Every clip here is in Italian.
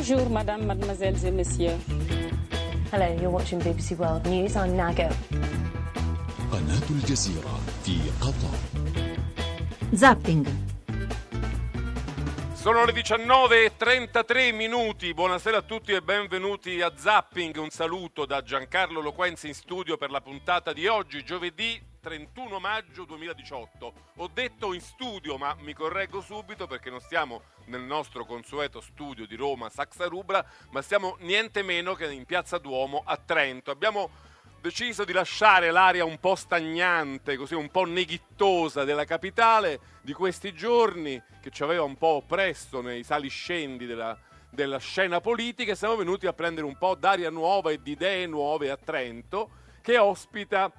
Bonjour, madame, mademoiselles et messieurs. Hello, you're watching BBC World News. I'm Nago. قناة الجزيرة في قطر Zapping. Sono le 19.33 minuti, buonasera a tutti e benvenuti a Zapping, un saluto da Giancarlo Loquenzi in studio per la puntata di oggi, giovedì 31 maggio 2018. Ho detto in studio, ma mi correggo subito perché non stiamo nel nostro consueto studio di Roma Saxa Rubra, ma stiamo niente meno che in Piazza Duomo a Trento. Abbiamo deciso di lasciare l'aria un po' stagnante, così un po' neghittosa della capitale di questi giorni, che ci aveva un po' oppresso nei saliscendi della, della scena politica, e siamo venuti a prendere un po' d'aria nuova e di idee nuove a Trento, che ospita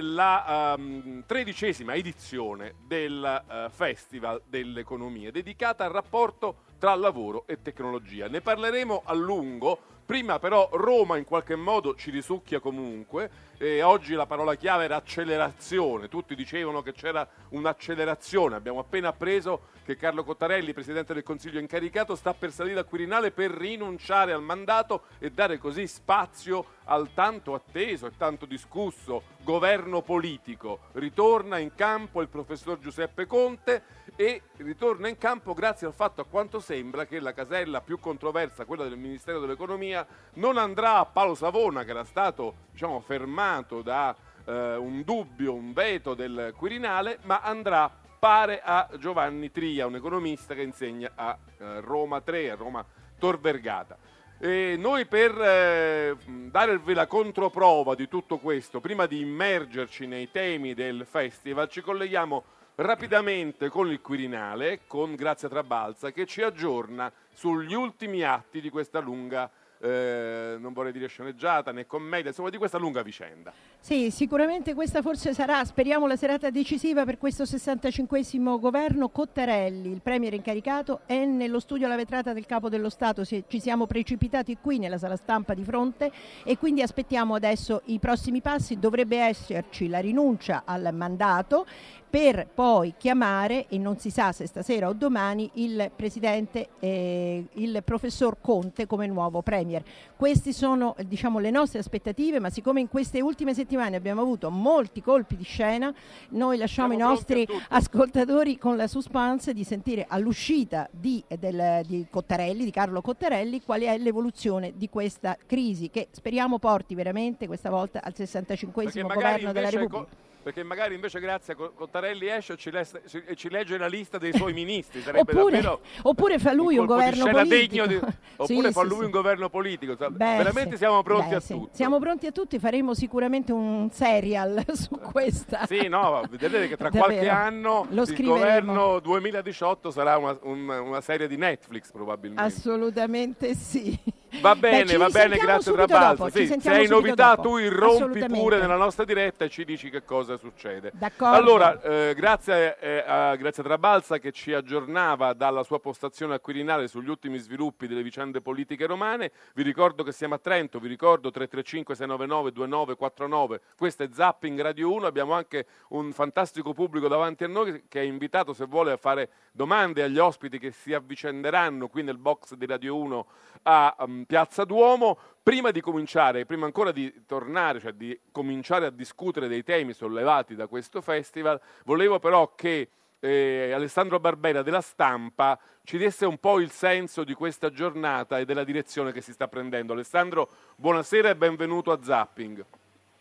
la ehm, tredicesima edizione del eh, Festival dell'Economia, dedicata al rapporto tra lavoro e tecnologia. Ne parleremo a lungo. Prima però Roma in qualche modo ci risucchia comunque e oggi la parola chiave era accelerazione, tutti dicevano che c'era un'accelerazione, abbiamo appena appreso che Carlo Cottarelli, Presidente del Consiglio incaricato, sta per salire al Quirinale per rinunciare al mandato e dare così spazio al tanto atteso e tanto discusso governo politico. Ritorna in campo il professor Giuseppe Conte e ritorna in campo grazie al fatto, a quanto sembra, che la casella più controversa, quella del Ministero dell'Economia, non andrà a Paolo Savona, che era stato diciamo, fermato da eh, un dubbio, un veto del Quirinale, ma andrà, pare, a Giovanni Tria, un economista che insegna a eh, Roma 3, a Roma Tor Vergata. E noi per eh, darvi la controprova di tutto questo, prima di immergerci nei temi del festival, ci colleghiamo rapidamente con il Quirinale, con Grazia Trabalza, che ci aggiorna sugli ultimi atti di questa lunga eh, non vorrei dire sceneggiata né commedia, insomma di questa lunga vicenda. Sì, sicuramente questa forse sarà, speriamo, la serata decisiva per questo 65 governo. Cottarelli, il premier incaricato, è nello studio alla vetrata del capo dello Stato. Ci siamo precipitati qui nella sala stampa di fronte e quindi aspettiamo adesso i prossimi passi. Dovrebbe esserci la rinuncia al mandato per poi chiamare, e non si sa se stasera o domani, il presidente, eh, il professor Conte come nuovo premier. Queste sono diciamo, le nostre aspettative, ma siccome in queste ultime settimane abbiamo avuto molti colpi di scena, noi lasciamo Siamo i nostri ascoltatori con la suspense di sentire all'uscita di, del, di Cottarelli, di Carlo Cottarelli, qual è l'evoluzione di questa crisi che speriamo porti veramente questa volta al 65 Perché governo della Repubblica. Perché magari invece grazie a Co- Cottarelli esce e ci, les- ci- e ci legge la lista dei suoi ministri. Oppure, oppure fa lui un, di governo politico. di- Sì, oppure fa sì, lui sì. un governo politico. Beh, veramente sì. siamo pronti Beh, a sì. tutto. Siamo pronti a tutti, faremo sicuramente un serial su questa. Sì, no, vedete che tra Davvero. qualche anno Lo il governo 2018 sarà una, un- una serie di Netflix probabilmente. Assolutamente sì. Va bene, Beh, va bene, grazie ci Sì, se hai novità dopo. tu irrompi pure nella nostra diretta e ci dici che cosa succede. D'accordo. Allora, eh, grazie eh, a Grazia Trabalza che ci aggiornava dalla sua postazione al Quirinale sugli ultimi sviluppi delle vicende politiche romane. Vi ricordo che siamo a Trento, vi ricordo 335 699 2949. Questo è Zapping Radio 1, abbiamo anche un fantastico pubblico davanti a noi che è invitato se vuole a fare domande agli ospiti che si avvicenderanno qui nel box di Radio 1 a um, Piazza Duomo. Prima di cominciare, prima ancora di tornare, cioè di cominciare a discutere dei temi sollevati da questo festival, volevo però che eh, Alessandro Barbera della Stampa ci desse un po' il senso di questa giornata e della direzione che si sta prendendo. Alessandro, buonasera e benvenuto a Zapping.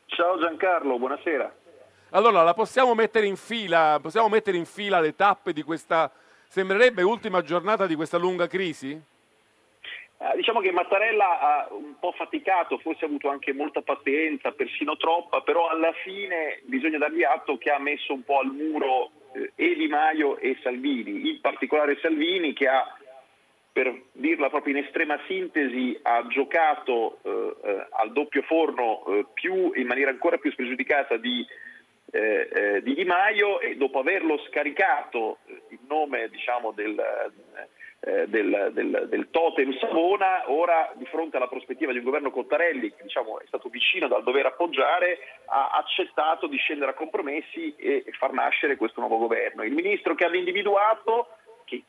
Ciao Giancarlo, buonasera. Allora, la possiamo mettere in fila, possiamo mettere in fila le tappe di questa, sembrerebbe ultima giornata di questa lunga crisi? Eh, diciamo che Mattarella ha un po' faticato, forse ha avuto anche molta pazienza, persino troppa, però alla fine bisogna dargli atto che ha messo un po' al muro eh, e Di Maio e Salvini, in particolare Salvini che ha, per dirla proprio in estrema sintesi, ha giocato eh, eh, al doppio forno eh, più, in maniera ancora più spregiudicata di eh, di Di Maio e dopo averlo scaricato in nome diciamo, del, eh, del, del, del totem Savona, ora di fronte alla prospettiva di un governo Cottarelli che diciamo, è stato vicino dal dover appoggiare, ha accettato di scendere a compromessi e far nascere questo nuovo governo. Il ministro che hanno individuato, che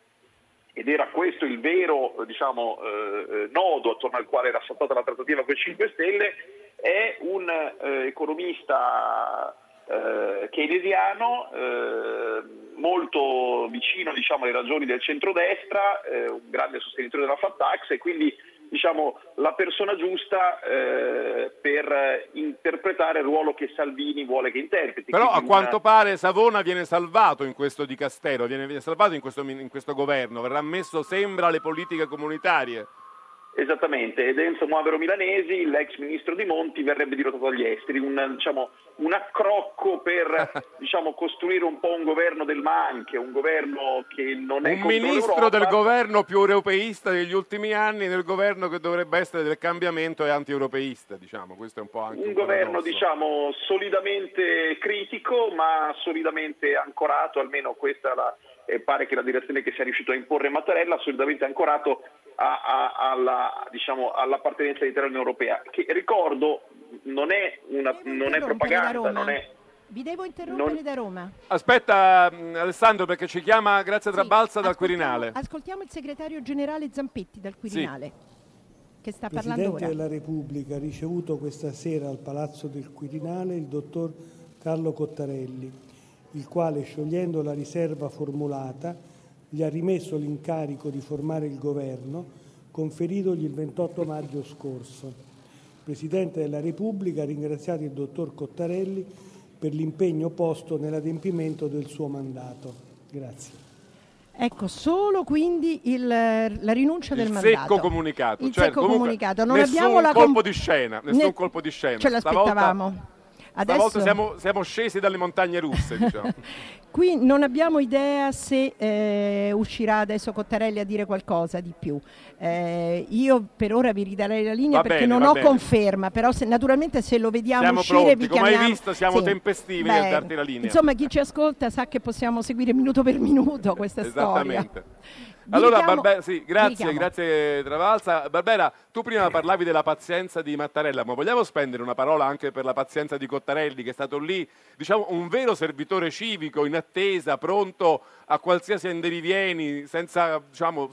ed era questo il vero diciamo, eh, nodo attorno al quale era saltata la trattativa con i 5 Stelle, è un eh, economista eh, keynesiano eh, molto vicino diciamo, alle ragioni del centrodestra, eh, un grande sostenitore della flat tax e quindi diciamo, la persona giusta eh, per interpretare il ruolo che Salvini vuole che interpreti. Però a Quindi quanto una- pare Savona viene salvato in questo dicastero, viene, viene salvato in questo, in questo governo, verrà messo, sembra, alle politiche comunitarie. Esattamente, ed Enzo Moavero Milanesi, l'ex ministro di Monti, verrebbe dirottato agli esteri, un, diciamo, un accrocco per diciamo, costruire un po' un governo del manche, un governo che non è Un ministro l'Europa. del governo più europeista degli ultimi anni nel governo che dovrebbe essere del cambiamento e anti-europeista, diciamo. Questo è un po' anche un governo paradosso. diciamo solidamente critico ma solidamente ancorato, almeno questa è la, eh, pare che la direzione che sia riuscito a imporre Mattarella, solidamente ancorato a- a- alla, diciamo, all'appartenenza all'interno dell'Unione Europea, che ricordo non è, una, non è propaganda, non è... Vi devo interrompere non- da Roma. Aspetta mh, Alessandro perché ci chiama Grazia Sì, Trabalza dal ascoltiamo- Quirinale. Ascoltiamo il segretario generale Zampetti dal Quirinale, che sta parlando Presidente ora. della Repubblica ha ricevuto questa sera al Palazzo del Quirinale il dottor Carlo Cottarelli, il quale, sciogliendo la riserva formulata, gli ha rimesso l'incarico di formare il governo conferitogli il 28 maggio scorso. Il Presidente della Repubblica ha ringraziato il dottor Cottarelli per l'impegno posto nell'adempimento del suo mandato. Grazie. Ecco, solo quindi il- la rinuncia Il del mandato. secco comunicato. Il cioè, secco comunicato. Non nessun abbiamo la colpo com- di scena, nessun Ne- colpo di scena. Ce l'aspettavamo. Stavolta, Adesso, stavolta siamo, siamo scesi dalle montagne russe, diciamo. qui non abbiamo idea se eh, uscirà adesso Cottarelli a dire qualcosa di più. Eh, io per ora vi ridarei la linea Va perché bene, non ho bene. conferma, però se- naturalmente se lo vediamo Siamo uscire pronti, vi come hai chiamiamo. visto siamo tempestivi nel darti la linea. Insomma, chi ci ascolta sa che possiamo seguire minuto per minuto questa storia. Esattamente. Allora, richiamo- Barbe- sì, grazie, grazie Travalsa. Barbera, tu prima parlavi della pazienza di Mattarella, ma vogliamo spendere una parola anche per la pazienza di Cottarelli, che è stato lì, diciamo, un vero servitore civico in attesa, pronto a qualsiasi andirivieni, senza, diciamo,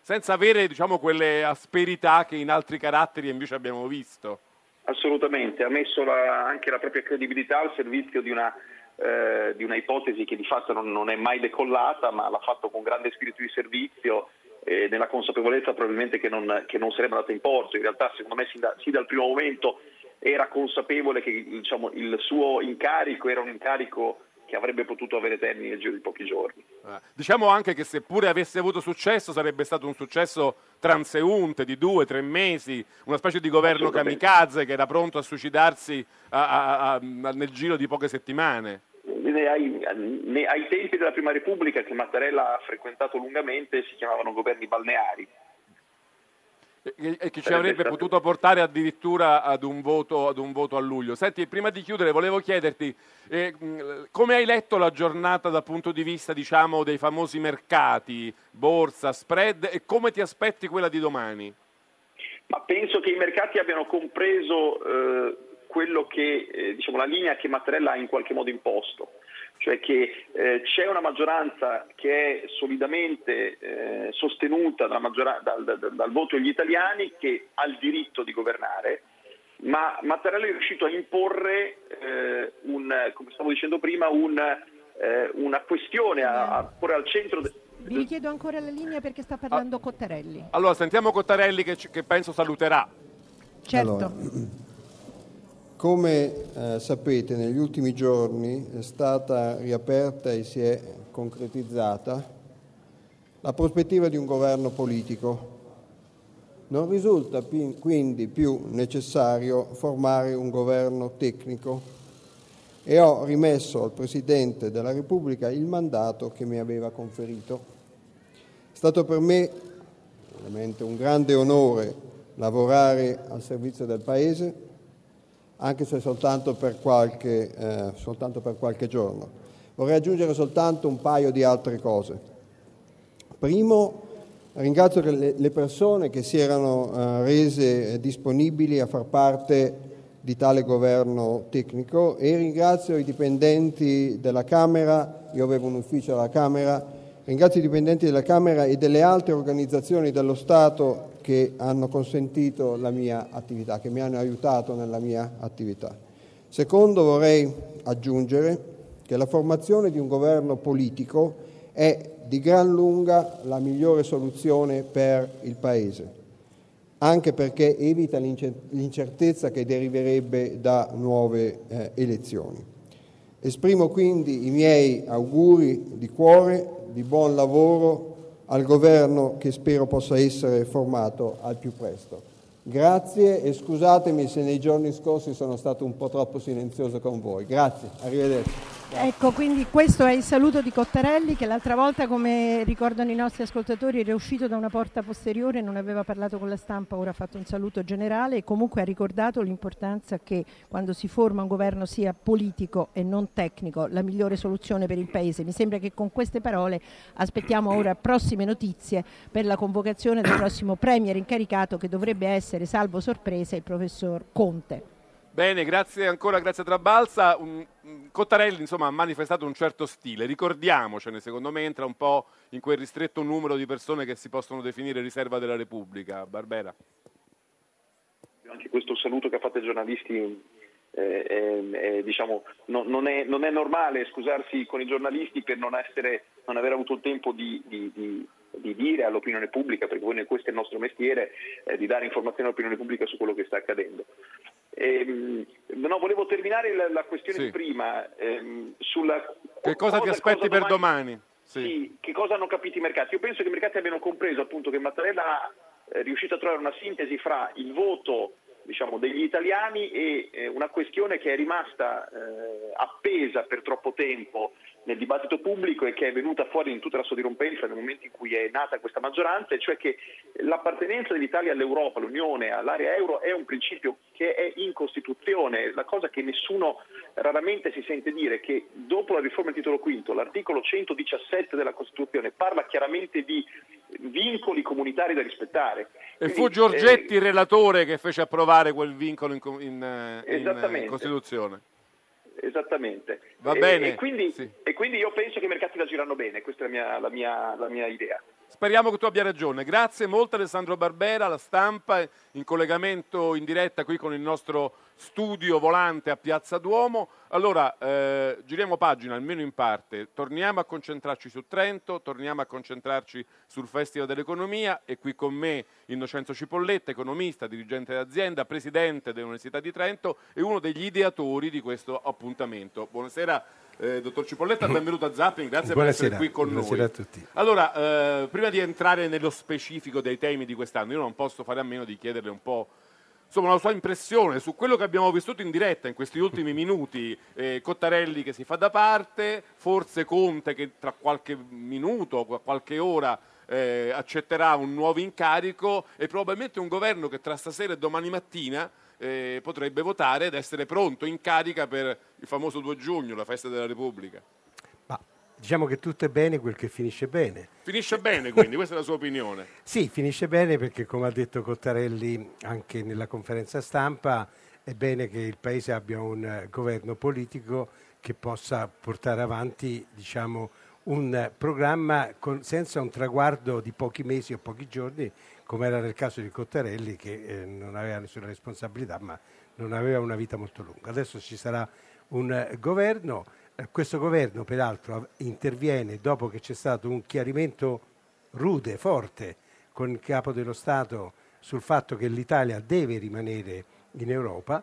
senza avere diciamo, quelle asperità che in altri caratteri invece abbiamo visto. Assolutamente, ha messo la- anche la propria credibilità al servizio di una, eh, di una ipotesi che di fatto non, non è mai decollata, ma l'ha fatto con grande spirito di servizio e nella consapevolezza probabilmente che non, che non sarebbe andata in porto. In realtà, secondo me, sin, da- sin dal primo momento era consapevole che diciamo, il suo incarico era un incarico che avrebbe potuto avere termine nel giro di pochi giorni. Eh, Diciamo anche che seppure avesse avuto successo sarebbe stato un successo transeunte di due, tre mesi, una specie di governo kamikaze che era pronto a suicidarsi a- a- a- nel giro di poche settimane. Ai, ne- ai tempi della Prima Repubblica, che Mattarella ha frequentato lungamente, si chiamavano governi balneari. E, e che ci avrebbe stato- potuto portare addirittura ad un, voto, ad un voto a luglio. Senti, prima di chiudere volevo chiederti eh, come hai letto la giornata dal punto di vista diciamo, dei famosi mercati, borsa, spread e come ti aspetti quella di domani? Ma penso che i mercati abbiano compreso eh, quello che, eh, diciamo, la linea che Mattarella ha in qualche modo imposto, cioè che eh, c'è una maggioranza che è solidamente eh, sostenuta dalla maggiora- dal, dal- dal voto degli italiani che ha il diritto di governare, ma Mattarella è riuscito a imporre, eh, un, come stavo dicendo prima, un, eh, una questione, a, a porre al centro... de- Vi richiedo ancora la linea perché sta parlando Cottarelli. Allora, sentiamo Cottarelli che, che penso saluterà. Certo. Allora, come eh, sapete, negli ultimi giorni è stata riaperta e si è concretizzata la prospettiva di un governo politico. Non risulta pi- quindi più necessario formare un governo tecnico e ho rimesso al Presidente della Repubblica il mandato che mi aveva conferito. È stato per me veramente un grande onore lavorare al servizio del Paese, anche se soltanto per qualche, eh, soltanto per qualche giorno. Vorrei aggiungere soltanto un paio di altre cose. Primo, ringrazio le, persone che si erano eh, rese disponibili a far parte di tale governo tecnico e ringrazio i dipendenti della Camera, io avevo un ufficio alla Camera, ringrazio i dipendenti della Camera e delle altre organizzazioni dello Stato che hanno consentito la mia attività, che mi hanno aiutato nella mia attività. Secondo, vorrei aggiungere che la formazione di un governo politico è di gran lunga la migliore soluzione per il Paese, anche perché evita l'incertezza che deriverebbe da nuove eh, elezioni. Esprimo quindi i miei auguri di cuore, di buon lavoro al governo che spero possa essere formato al più presto. Grazie e scusatemi se nei giorni scorsi sono stato un po' troppo silenzioso con voi. Grazie, arrivederci. Ecco, quindi questo è il saluto di Cottarelli che l'altra volta, come ricordano i nostri ascoltatori, era uscito da una porta posteriore, non aveva parlato con la stampa, ora ha fatto un saluto generale e comunque ha ricordato l'importanza che quando si forma un governo sia politico e non tecnico la migliore soluzione per il Paese. Mi sembra che con queste parole aspettiamo ora prossime notizie per la convocazione del prossimo Premier incaricato che dovrebbe essere, salvo sorprese, il professor Conte. Bene, grazie ancora, grazie a Trabalza. Cottarelli insomma, ha manifestato un certo stile, ricordiamocene, secondo me entra un po' in quel ristretto numero di persone che si possono definire riserva della Repubblica. Barbera. Anche questo saluto che ha fatto ai giornalisti eh, eh, diciamo, no, non, è, non, è, normale scusarsi con i giornalisti per non, essere, non aver avuto il tempo di, di, di, di, dire all'opinione pubblica, perché questo è il nostro mestiere, eh, di dare informazioni all'opinione pubblica su quello che sta accadendo. Ehm, no, volevo terminare la, la questione Sì. di prima ehm, sulla Che cosa ti aspetti per domani? Sì. Sì. che cosa hanno capito i mercati? Io penso che i mercati abbiano compreso appunto che Mattarella è riuscito a trovare una sintesi fra il voto diciamo, degli italiani e eh, una questione che è rimasta eh, appesa per troppo tempo nel dibattito pubblico e che è venuta fuori in tutta la sua dirompenza nel momento in cui è nata questa maggioranza, e cioè che l'appartenenza dell'Italia all'Europa, all'Unione, all'area euro è un principio che è in Costituzione, la cosa che nessuno raramente si sente dire, che dopo la riforma del titolo quinto, l'articolo 117 della Costituzione parla chiaramente di vincoli comunitari da rispettare. E Quindi, fu Giorgetti eh, il relatore che fece approvare quel vincolo in, in, eh, in. Costituzione. Esattamente. Va E- bene, E quindi, sì. e quindi io penso che i mercati la girano bene, questa è la mia, la mia- la mia idea. Speriamo che tu abbia ragione. Grazie molto Alessandro Barbera, la stampa in collegamento in diretta qui con il nostro studio volante a Piazza Duomo. Allora, eh, giriamo pagina almeno in parte, torniamo a concentrarci su Trento, torniamo a concentrarci sul Festival dell'Economia e qui con me Innocenzo Cipolletta, economista, dirigente d'azienda, presidente dell'Università di Trento e uno degli ideatori di questo appuntamento. Buonasera eh, dottor Cipolletta, benvenuto a Zapping, grazie Buonasera, per essere qui con buonasera noi. a tutti. Allora, eh, prima di entrare nello specifico dei temi di quest'anno, io non posso fare a meno di chiederle un po' insomma, la sua impressione su quello che abbiamo vissuto in diretta in questi ultimi minuti. Eh, Cottarelli che si fa da parte, forse Conte che tra qualche minuto, qua- qualche ora eh, accetterà un nuovo incarico e probabilmente un governo che tra stasera e domani mattina eh, potrebbe votare ed essere pronto in carica per il famoso 2 giugno, la festa della Repubblica. Diciamo che tutto è bene quel che finisce bene. Finisce bene quindi, questa è la sua opinione. Sì, finisce bene perché come ha detto Cottarelli anche nella conferenza stampa, è bene che il Paese abbia un eh, governo politico che possa portare avanti diciamo, un eh, programma con- senza un traguardo di pochi mesi o pochi giorni, come era nel caso di Cottarelli che eh, non aveva nessuna responsabilità ma non aveva una vita molto lunga. Adesso ci sarà un eh, governo, questo governo peraltro interviene dopo che c'è stato un chiarimento rude, forte, con il capo dello Stato sul fatto che l'Italia deve rimanere in Europa,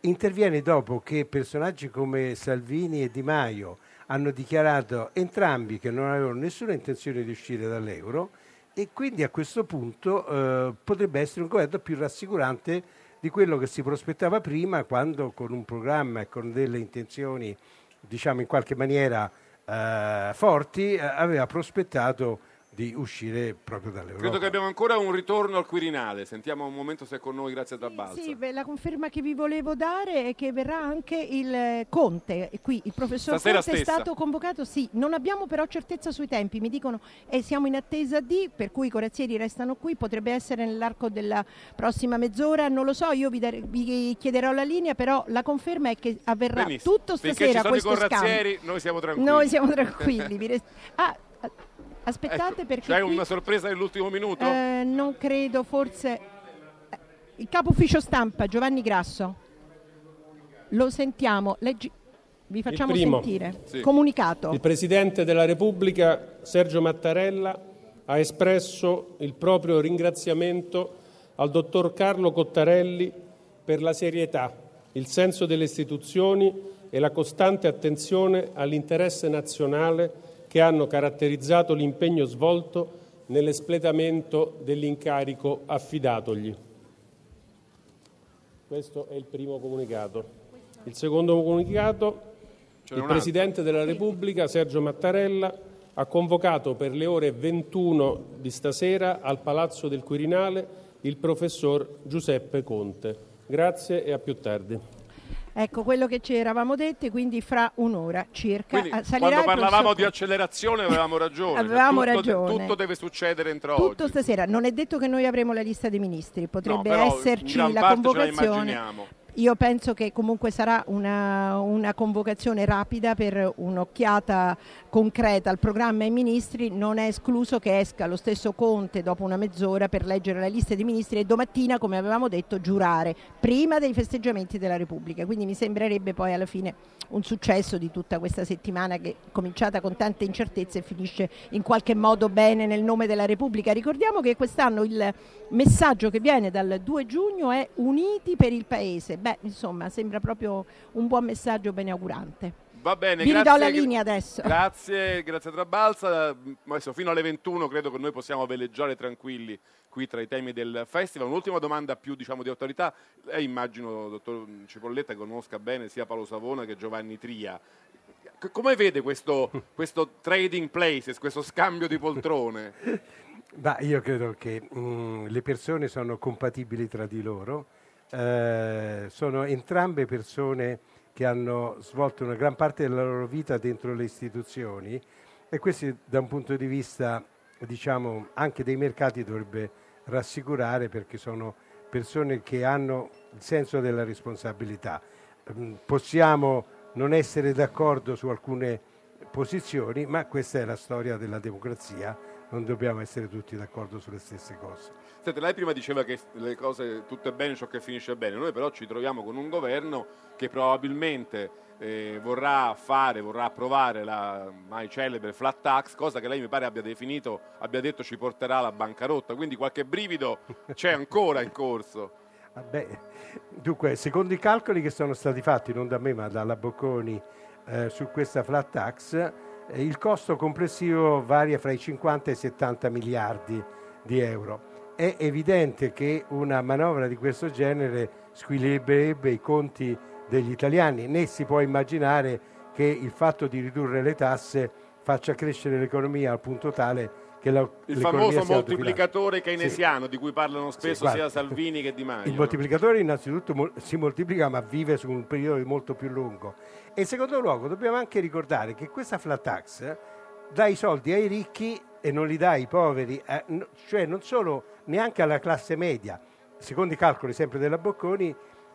interviene dopo che personaggi come Salvini e Di Maio hanno dichiarato entrambi che non avevano nessuna intenzione di uscire dall'euro e quindi a questo punto eh, potrebbe essere un governo più rassicurante di quello che si prospettava prima quando con un programma e con delle intenzioni diciamo in qualche maniera eh, forti eh, aveva prospettato di uscire proprio dall'Europa. Credo che abbiamo ancora un ritorno al Quirinale. Sentiamo un momento se è con noi grazie a Tabalza. Sì, beh, la conferma che vi volevo dare è che verrà anche il eh, Conte, e qui il professor Stasera Conte è stessa. stato convocato, sì, non abbiamo però certezza sui tempi, mi dicono e siamo in attesa di, per cui i corazzieri restano qui, potrebbe essere nell'arco della prossima mezz'ora, non lo so, io vi, dare- vi chiederò la linea, però la conferma è che avverrà Benissimo. tutto Finché ci stasera sono i questo scambio. corazzieri, noi siamo tranquilli. Noi siamo tranquilli. vi rest- Ah, Aspettate Ecco, perché C'è qui- una sorpresa nell'ultimo minuto? Eh, non credo, forse eh, il capo ufficio stampa Giovanni Grasso. Lo sentiamo, leggi- vi facciamo primo. sentire. Sì. Comunicato. Il Presidente della Repubblica, Sergio Mattarella, ha espresso il proprio ringraziamento al dottor Carlo Cottarelli per la serietà, il senso delle istituzioni e la costante attenzione all'interesse nazionale che hanno caratterizzato l'impegno svolto nell'espletamento dell'incarico affidatogli. Questo è il primo comunicato. Il secondo comunicato il. Presidente della Repubblica, Sergio Mattarella, ha convocato per le ore 21 di stasera al Palazzo del Quirinale il professor Giuseppe Conte. Grazie e a più tardi. Ecco quello che ci eravamo detti, quindi fra un'ora circa Quindi, ah, quando parlavamo professor di accelerazione avevamo ragione. Cioè, Avevamo tutto, ragione. Tutto deve succedere entro Tutto oggi. stasera, non è detto che noi avremo la lista dei ministri, potrebbe in esserci la convocazione. Io penso che comunque sarà una, una convocazione rapida per un'occhiata concreta al programma ai ministri, non è escluso che esca lo stesso Conte dopo una mezz'ora per leggere la lista dei ministri e domattina, come avevamo detto, giurare prima dei festeggiamenti della Repubblica. Quindi mi sembrerebbe poi alla fine un successo di tutta questa settimana che è cominciata con tante incertezze e finisce in qualche modo bene nel nome della Repubblica. Ricordiamo che quest'anno il messaggio che viene dal 2 giugno è Uniti per il Paese. Beh, insomma, sembra proprio un buon messaggio beneaugurante. Va bene, Vi ridò grazie. la linea adesso. Grazie, grazie Trabalza. Adesso fino alle 21 credo che noi possiamo veleggiare tranquilli qui tra i temi del festival. Un'ultima domanda più diciamo, di autorità. Lei immagino, dottor Cipolletta, conosca bene sia Paolo Savona che Giovanni Tria. C- Come vede questo, questo trading places, questo scambio di poltrone? Ma io credo che mm, le persone sono compatibili tra di loro, eh, sono entrambe persone che hanno svolto una gran parte della loro vita dentro le istituzioni e questo da un punto di vista diciamo anche dei mercati dovrebbe rassicurare perché sono persone che hanno il senso della responsabilità. Mm, Possiamo non essere d'accordo su alcune posizioni, ma questa è la storia della democrazia, non dobbiamo essere tutti d'accordo sulle stesse cose. Senti, lei prima diceva che le cose tutto è bene ciò che finisce bene, noi però ci troviamo con un governo che probabilmente eh, vorrà fare, vorrà approvare la mai celebre flat tax, cosa che lei mi pare abbia definito, abbia detto ci porterà alla bancarotta, quindi qualche brivido c'è ancora in corso. Vabbè, dunque, secondo i calcoli che sono stati fatti, non da me ma dalla Bocconi, eh, su questa flat tax, eh, il costo complessivo varia fra i 50 e i 70 miliardi di euro. È evidente che una manovra di questo genere squilibrerebbe i conti degli italiani, né si può immaginare che il fatto di ridurre le tasse faccia crescere l'economia al punto tale che la, Il famoso moltiplicatore keynesiano di cui parlano spesso guarda, sia Salvini che Di Maio. Il moltiplicatore innanzitutto si moltiplica ma vive su un periodo molto più lungo. E in secondo luogo dobbiamo anche ricordare che questa flat tax dà i soldi ai ricchi e non li dà ai poveri, eh, no- cioè non solo neanche alla classe media. Secondo i calcoli sempre della Bocconi,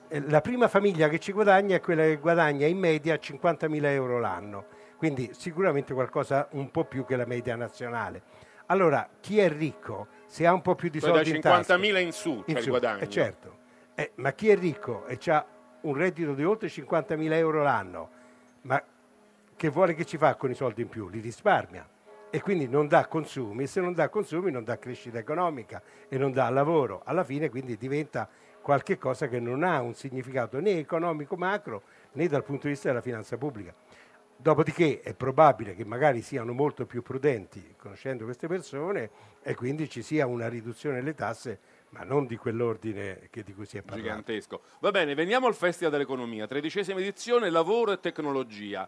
eh, la prima famiglia che ci guadagna è quella che guadagna in media 50.000 euro l'anno, quindi sicuramente qualcosa un po' più che la media nazionale. Allora, chi è ricco, se ha un po' più di Cioè, da soldi in tasca, 50.000 in su c'è il su, guadagno. eh, certo. Eh, ma chi è ricco e ha un reddito di oltre 50.000 euro l'anno, ma che vuole che ci fa con i soldi in più? Li risparmia e quindi non dà consumi e se non dà consumi non dà crescita economica e non dà lavoro. Alla fine quindi diventa qualche cosa che non ha un significato né economico macro né dal punto di vista della finanza pubblica. Dopodiché è probabile che magari siano molto più prudenti conoscendo queste persone e quindi ci sia una riduzione delle tasse, ma non di quell'ordine di cui si è parlato. Gigantesco. Va bene, veniamo al Festival dell'Economia, tredicesima edizione, lavoro e tecnologia.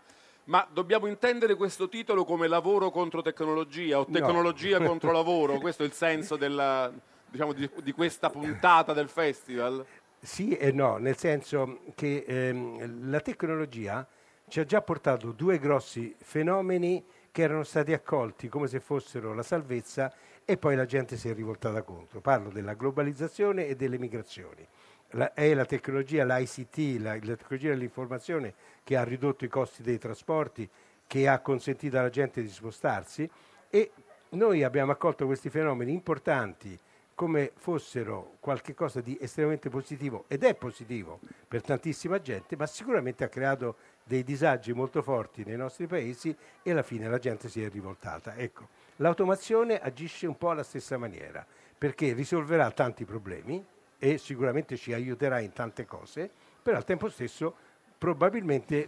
Ma dobbiamo intendere questo titolo come lavoro contro tecnologia o No. tecnologia contro lavoro? Questo è il senso della, diciamo, di, di questa puntata del festival? Sì e no, nel senso che ehm, la tecnologia ci ha già portato due grossi fenomeni che erano stati accolti come se fossero la salvezza e poi la gente si è rivoltata contro. Parlo della globalizzazione e delle migrazioni. La- è la tecnologia, l'ICT, la, la tecnologia dell'informazione che ha ridotto i costi dei trasporti, che ha consentito alla gente di spostarsi E noi abbiamo accolto questi fenomeni importanti come fossero qualcosa di estremamente positivo ed è positivo per tantissima gente, ma sicuramente ha creato dei disagi molto forti nei nostri paesi e alla fine la gente si è rivoltata. Ecco, l'automazione agisce un po' alla stessa maniera, perché risolverà tanti problemi e sicuramente ci aiuterà in tante cose, però al tempo stesso probabilmente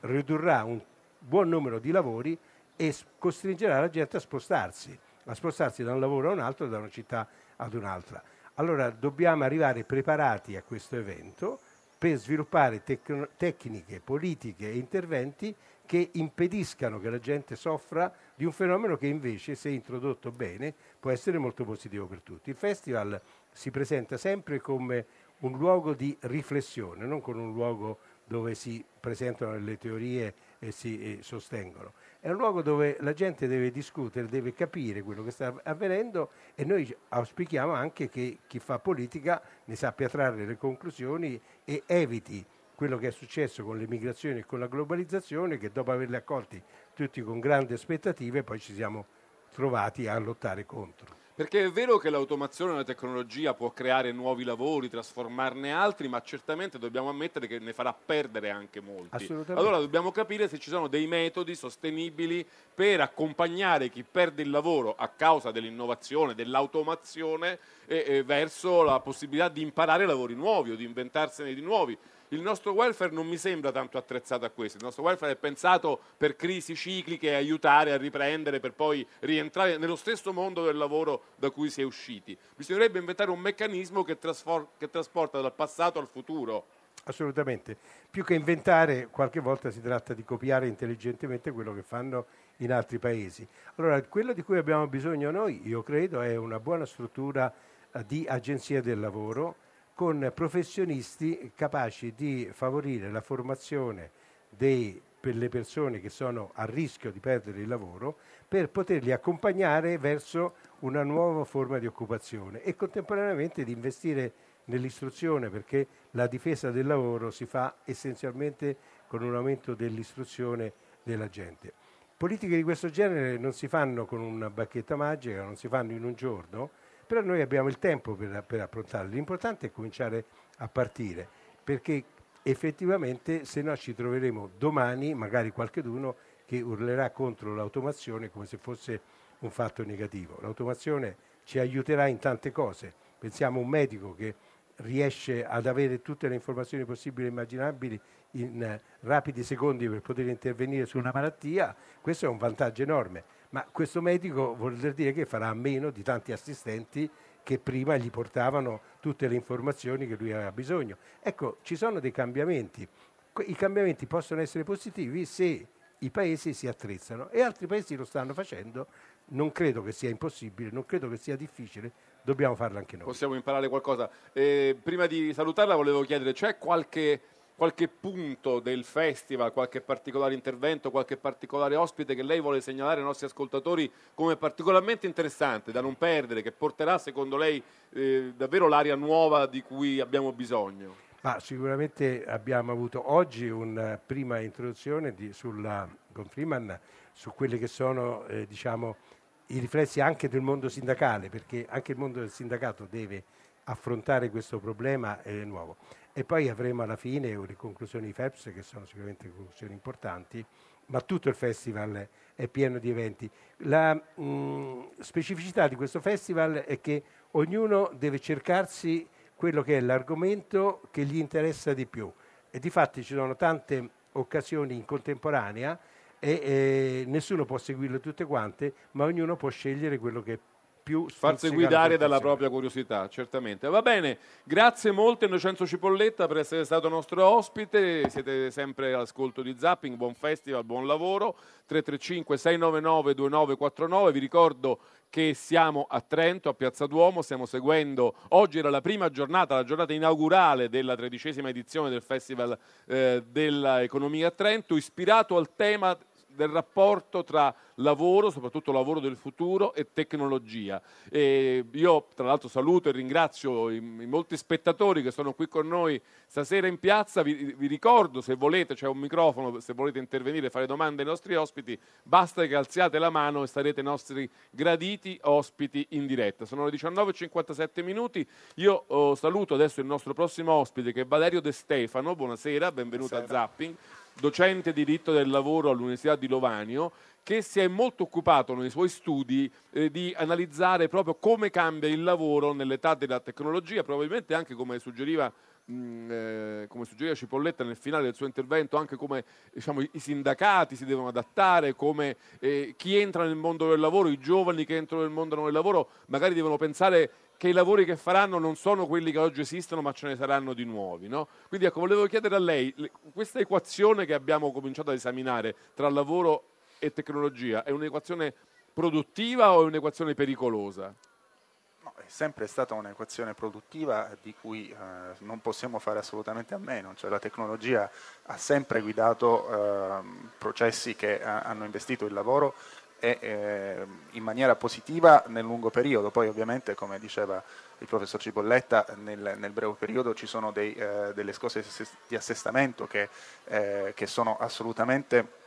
ridurrà un buon numero di lavori e costringerà la gente a spostarsi, a spostarsi da un lavoro a un altro, da una città ad un'altra. Allora dobbiamo arrivare preparati a questo evento per sviluppare tec- tecniche, politiche e interventi che impediscano che la gente soffra di un fenomeno che invece, se introdotto bene, può essere molto positivo per tutti. Il festival si presenta sempre come un luogo di riflessione, non come un luogo dove si presentano le teorie e si sostengono. È un luogo dove la gente deve discutere, deve capire quello che sta avvenendo e noi auspichiamo anche che chi fa politica ne sappia trarre le conclusioni e eviti quello che è successo con le migrazioni e con la globalizzazione, che dopo averle accolti tutti con grandi aspettative poi ci siamo trovati a lottare contro. Perché è vero che l'automazione e la tecnologia può creare nuovi lavori, trasformarne altri, ma certamente dobbiamo ammettere che ne farà perdere anche molti. Allora dobbiamo capire se ci sono dei metodi sostenibili per accompagnare chi perde il lavoro a causa dell'innovazione, dell'automazione, e, e verso la possibilità di imparare lavori nuovi o di inventarsene di nuovi il nostro welfare non mi sembra tanto attrezzato a questo, il nostro welfare è pensato per crisi cicliche, aiutare a riprendere per poi rientrare nello stesso mondo del lavoro da cui si è usciti. Bisognerebbe inventare un meccanismo che, trasfor- che trasporta dal passato al futuro. Assolutamente. Più che inventare, qualche volta si tratta di copiare intelligentemente quello che fanno in altri paesi. Allora, quello di cui abbiamo bisogno noi, io credo, è una buona struttura eh, di agenzia del lavoro con professionisti capaci di favorire la formazione dei, per le persone che sono a rischio di perdere il lavoro per poterli accompagnare verso una nuova forma di occupazione e contemporaneamente di investire nell'istruzione perché la difesa del lavoro si fa essenzialmente con un aumento dell'istruzione della gente. Politiche di questo genere non si fanno con una bacchetta magica, non si fanno in un giorno, però noi abbiamo il tempo per, per affrontarle. L'importante è cominciare a partire, perché effettivamente se no ci troveremo domani magari qualcheduno che urlerà contro l'automazione come se fosse un fatto negativo. L'automazione ci aiuterà in tante cose. Pensiamo a un medico che riesce ad avere tutte le informazioni possibili e immaginabili in eh, rapidi secondi per poter intervenire su una malattia, questo è un vantaggio enorme ma questo medico vuol dire che farà a meno di tanti assistenti che prima gli portavano tutte le informazioni che lui aveva bisogno. Ecco, ci sono dei cambiamenti. I cambiamenti possono essere positivi se i paesi si attrezzano e altri paesi lo stanno facendo. Non credo che sia impossibile, non credo che sia difficile, dobbiamo farlo anche noi. Possiamo imparare qualcosa. Eh, prima di salutarla volevo chiedere, c'è qualche qualche punto del festival, qualche particolare intervento, qualche particolare ospite che lei vuole segnalare ai nostri ascoltatori come particolarmente interessante, da non perdere, che porterà secondo lei eh, davvero l'aria nuova di cui abbiamo bisogno? Ma sicuramente abbiamo avuto oggi una prima introduzione di, sulla, con Freeman su quelli che sono eh, diciamo, i riflessi anche del mondo sindacale, perché anche il mondo del sindacato deve affrontare questo problema eh, nuovo e poi avremo alla fine le conclusioni di FEPS che sono sicuramente conclusioni importanti, ma tutto il festival è pieno di eventi. La mh, specificità di questo festival è che ognuno deve cercarsi quello che è l'argomento che gli interessa di più e di fatti ci sono tante occasioni in contemporanea e eh, nessuno può seguirle tutte quante, ma ognuno può scegliere quello che più farsi guidare dalla propria curiosità, certamente. Va bene, grazie molte Innocenzo Cipolletta per essere stato nostro ospite, siete sempre all'ascolto di Zapping, buon festival, buon lavoro, 335 699 2949, vi ricordo che siamo a Trento, a Piazza Duomo, stiamo seguendo, oggi era la prima giornata, la giornata inaugurale della tredicesima edizione del Festival eh, dell'Economia a Trento, ispirato al tema del rapporto tra lavoro, soprattutto lavoro del futuro e tecnologia. E io tra l'altro saluto e ringrazio i, i, molti spettatori che sono qui con noi stasera in piazza, vi, vi ricordo se volete, c'è un microfono, se volete intervenire, fare domande ai nostri ospiti, basta che alziate la mano e sarete i nostri graditi ospiti in diretta. Sono le 19.57 minuti, io oh, saluto adesso il nostro prossimo ospite che è Valerio De Stefano, buonasera, benvenuto buonasera. a Zapping docente di diritto del lavoro all'Università di Lovanio, che si è molto occupato nei suoi studi eh, di analizzare proprio come cambia il lavoro nell'età della tecnologia, probabilmente anche come suggeriva eh, come suggeriva Cipolletta nel finale del suo intervento, anche come diciamo, i sindacati si devono adattare, come eh, chi entra nel mondo del lavoro, i giovani che entrano nel mondo del lavoro, magari devono pensare che i lavori che faranno non sono quelli che oggi esistono, ma ce ne saranno di nuovi. No? Quindi ecco, volevo chiedere a lei, questa equazione che abbiamo cominciato ad esaminare tra lavoro e tecnologia, è un'equazione produttiva o è un'equazione pericolosa? No, è sempre stata un'equazione produttiva di cui eh, non possiamo fare assolutamente a meno, cioè la tecnologia ha sempre guidato eh, processi che ha, hanno investito il lavoro e eh, in maniera positiva nel lungo periodo. Poi ovviamente, come diceva il professor Cipolletta, nel, nel breve periodo ci sono dei, eh, delle scosse di assestamento che, eh, che, sono assolutamente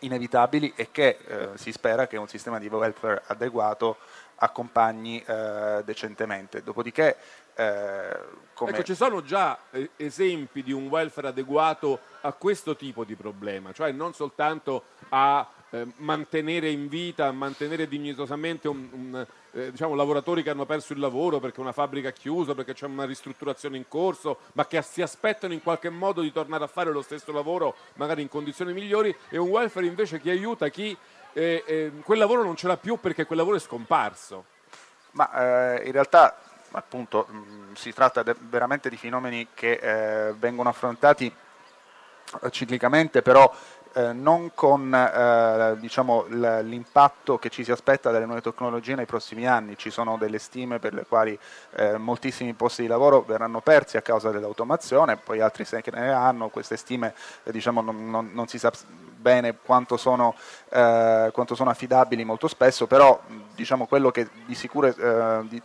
inevitabili e che eh, si spera che un sistema di welfare adeguato accompagni eh, decentemente. Dopodiché eh. Ecco, ci sono già eh, esempi di un welfare adeguato a questo tipo di problema, cioè non soltanto a eh, mantenere in vita, mantenere dignitosamente un, un, eh, diciamo, lavoratori che hanno perso il lavoro perché una fabbrica ha chiuso, perché c'è una ristrutturazione in corso, ma che si aspettano in qualche modo di tornare a fare lo stesso lavoro, magari in condizioni migliori, e un welfare invece che aiuta chi eh, eh, quel lavoro non ce l'ha più perché quel lavoro è scomparso. Ma eh, in realtà appunto mh, si tratta de- veramente di fenomeni che vengono affrontati ciclicamente, però eh, non con eh, diciamo, l'impatto che ci si aspetta dalle nuove tecnologie nei prossimi anni. Ci sono delle stime per le quali eh, moltissimi posti di lavoro verranno persi a causa dell'automazione, poi altri se ne hanno, queste stime eh, diciamo, non, non, non, si sa bene quanto sono, eh, quanto sono, affidabili molto spesso, però diciamo, quello, che sicuro, eh, di,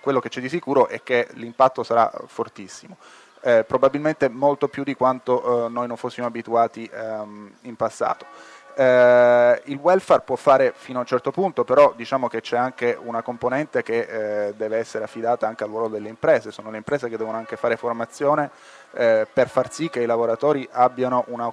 quello che c'è di sicuro è che l'impatto sarà fortissimo eh, probabilmente molto più di quanto eh, noi non fossimo abituati ehm, in passato. Eh, il welfare può fare fino a un certo punto, però diciamo che c'è anche una componente che eh, deve essere affidata anche al ruolo delle imprese, sono le imprese che devono anche fare formazione eh, per far sì che i lavoratori abbiano una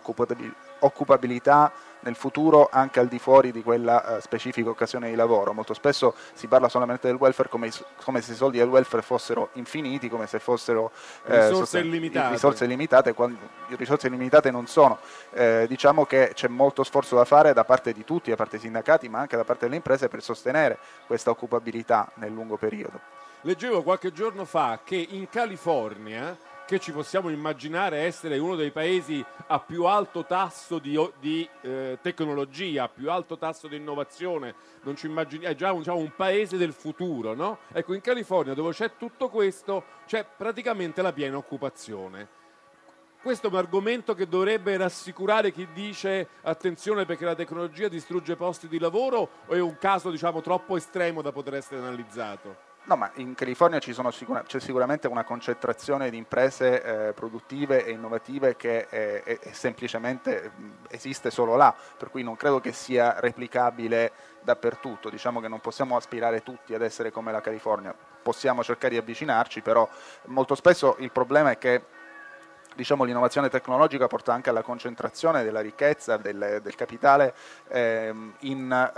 occupabilità nel futuro anche al di fuori di quella uh, specifica occasione di lavoro. Molto spesso si parla solamente del welfare come, come, se i soldi del welfare fossero infiniti, come se fossero eh, risorse, illimitate. risorse illimitate. quando risorse illimitate non sono. Eh, diciamo che c'è molto sforzo da fare da parte di tutti, da parte dei sindacati, ma anche da parte delle imprese per sostenere questa occupabilità nel lungo periodo. Leggevo qualche giorno fa che in California che ci possiamo immaginare essere uno dei paesi a più alto tasso di, di eh, tecnologia, a più alto tasso di innovazione, immaginiamo, è già un, diciamo, un paese del futuro, no? Ecco, in California dove c'è tutto questo c'è praticamente la piena occupazione. Questo è un argomento che dovrebbe rassicurare chi dice attenzione perché la tecnologia distrugge posti di lavoro o è un caso diciamo, troppo estremo da poter essere analizzato? No, ma in California sicura, c'è sicuramente una concentrazione di imprese eh, produttive e innovative che è, è, è semplicemente esiste solo là, per cui non credo che sia replicabile dappertutto. Diciamo che non possiamo aspirare tutti ad essere come la California, possiamo cercare di avvicinarci, però molto spesso il problema è che diciamo, l'innovazione tecnologica porta anche alla concentrazione della ricchezza, del, del capitale ehm, in,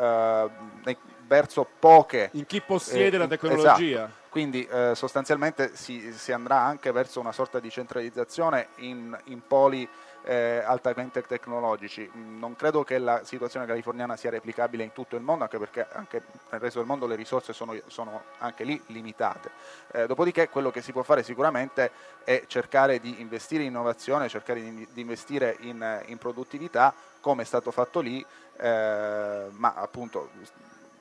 eh, verso poche... In chi possiede eh, la tecnologia. Esatto. Quindi eh, sostanzialmente si, si, andrà anche verso una sorta di centralizzazione in, in poli eh, altamente tecnologici. Non credo che la situazione californiana sia replicabile in tutto il mondo, anche perché anche nel resto del mondo le risorse sono, sono anche lì limitate. Eh, dopodiché quello che si può fare sicuramente è cercare di investire in innovazione, cercare di, di investire in, in, produttività, come è stato fatto lì, eh, ma appunto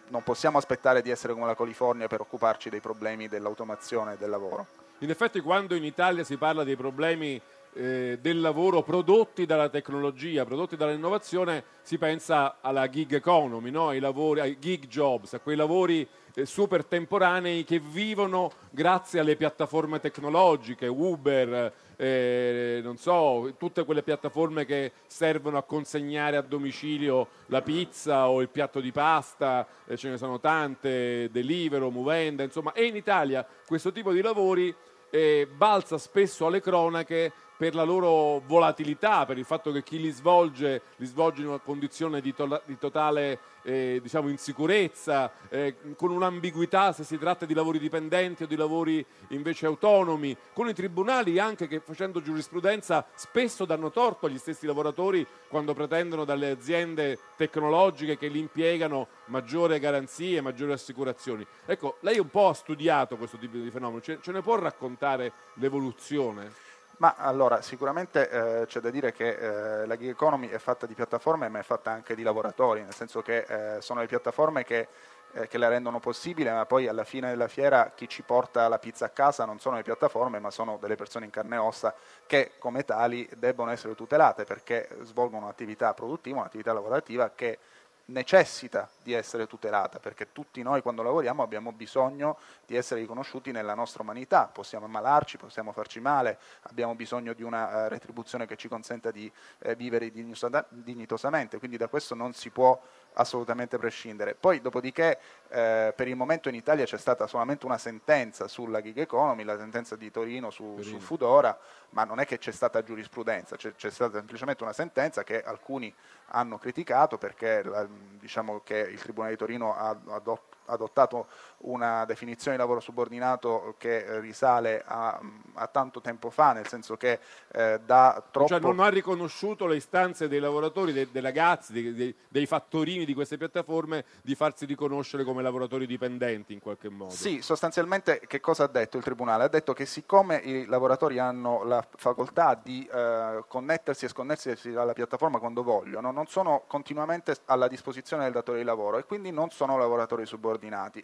non possiamo aspettare di essere come la California per occuparci dei problemi dell'automazione del lavoro. In effetti quando in Italia si parla dei problemi eh, del lavoro prodotti dalla tecnologia, prodotti dall'innovazione, si pensa alla gig economy, no? ai, lavori, ai gig jobs, a quei lavori eh, super temporanei che vivono grazie alle piattaforme tecnologiche, Uber, eh, non so, tutte quelle piattaforme che servono a consegnare a domicilio la pizza o il piatto di pasta, eh, ce ne sono tante, Deliveroo, Movenda, insomma, e in Italia questo tipo di lavori eh, balza spesso alle cronache per la loro volatilità, per il fatto che chi li svolge li svolge in una condizione di, to- di totale eh, diciamo insicurezza, eh, con un'ambiguità se si tratta di lavori dipendenti o di lavori invece autonomi, con i tribunali anche che facendo giurisprudenza spesso danno torto agli stessi lavoratori quando pretendono dalle aziende tecnologiche che li impiegano maggiore garanzie, maggiori assicurazioni. Ecco, lei un po' ha studiato questo tipo di fenomeno, ce, ce ne può raccontare l'evoluzione? Ma allora, sicuramente eh, c'è da dire che eh, la gig economy è fatta di piattaforme, ma è fatta anche di lavoratori, nel senso che eh, sono le piattaforme che, eh, che, la rendono possibile, ma poi alla fine della fiera chi ci porta la pizza a casa non sono le piattaforme, ma sono delle persone in carne e ossa che come tali debbono essere tutelate perché svolgono un'attività produttiva, un'attività lavorativa che necessita di essere tutelata, perché tutti noi quando lavoriamo abbiamo bisogno di essere riconosciuti nella nostra umanità, possiamo ammalarci, possiamo farci male, abbiamo bisogno di una uh, retribuzione che ci consenta di eh, vivere dignitosamente, quindi da questo non si può assolutamente prescindere. Poi dopodiché eh, per il momento in Italia c'è stata solamente una sentenza sulla gig economy, la sentenza di Torino su, su Fudora, ma non è che c'è stata giurisprudenza, c'è, c'è, stata semplicemente una sentenza che alcuni hanno criticato perché la, diciamo che il Tribunale di Torino ha adott- adottato una definizione di lavoro subordinato che risale a, a tanto tempo fa, nel senso che eh, da troppo... Cioè non ha riconosciuto le istanze dei lavoratori, dei, dei ragazzi, dei, dei, dei, fattorini di queste piattaforme di farsi riconoscere come lavoratori dipendenti in qualche modo. Sì, sostanzialmente che cosa ha detto il Tribunale? Ha detto che siccome i lavoratori hanno la facoltà di eh, connettersi e sconnettersi alla piattaforma quando vogliono, non sono continuamente alla disposizione del datore di lavoro e quindi non sono lavoratori subordinati.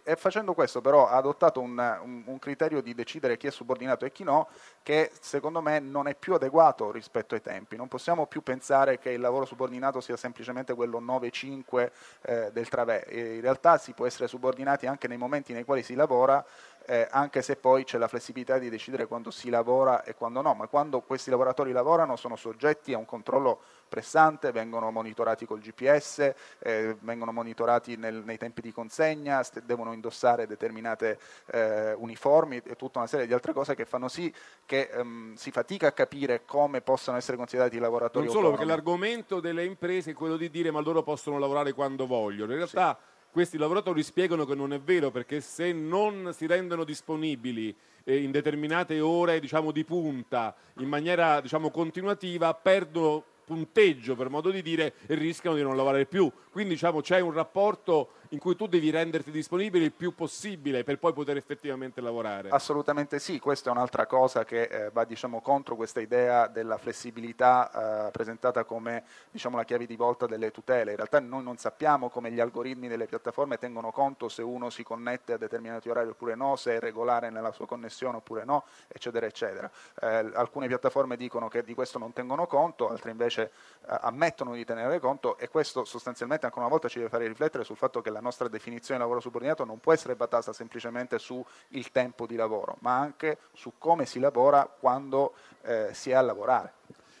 E facendo questo però ha adottato un, un, un, criterio di decidere chi è subordinato e chi no, che secondo me non è più adeguato rispetto ai tempi. Non possiamo più pensare che il lavoro subordinato sia semplicemente quello 9-5 eh, del travè. In realtà si può essere subordinati anche nei momenti nei quali si lavora eh, anche se poi c'è la flessibilità di decidere quando si lavora e quando no, ma quando questi lavoratori lavorano sono soggetti a un controllo pressante, vengono monitorati col GPS, eh, vengono monitorati nel, nei tempi di consegna, st- devono indossare determinate eh, uniformi e tutta una serie di altre cose che fanno sì che ehm, si fatica a capire come possano essere considerati i lavoratori Non solo autonomi. perché l'argomento delle imprese è quello di dire ma loro possono lavorare quando vogliono, in realtà sì questi lavoratori spiegano che non è vero perché se non si rendono disponibili eh, in determinate ore diciamo, di punta in maniera diciamo, continuativa perdono punteggio per modo di dire e rischiano di non lavorare più quindi diciamo, c'è un rapporto in cui tu devi renderti disponibile il più possibile per poi poter effettivamente lavorare. Assolutamente sì, questa è un'altra cosa che eh, va diciamo, contro questa idea della flessibilità eh, presentata come diciamo, la chiave di volta delle tutele. In realtà noi non sappiamo come gli algoritmi delle piattaforme tengono conto se uno si connette a determinati orari oppure no, se è regolare nella sua connessione oppure no, eccetera, eccetera. Eh, alcune piattaforme dicono che di questo non tengono conto, altre invece eh, ammettono di tenere conto e questo sostanzialmente ancora una volta ci deve fare riflettere sul fatto che la nostra definizione di lavoro subordinato non può essere basata semplicemente sul tempo di lavoro, ma anche su come si lavora quando eh, si è a lavorare.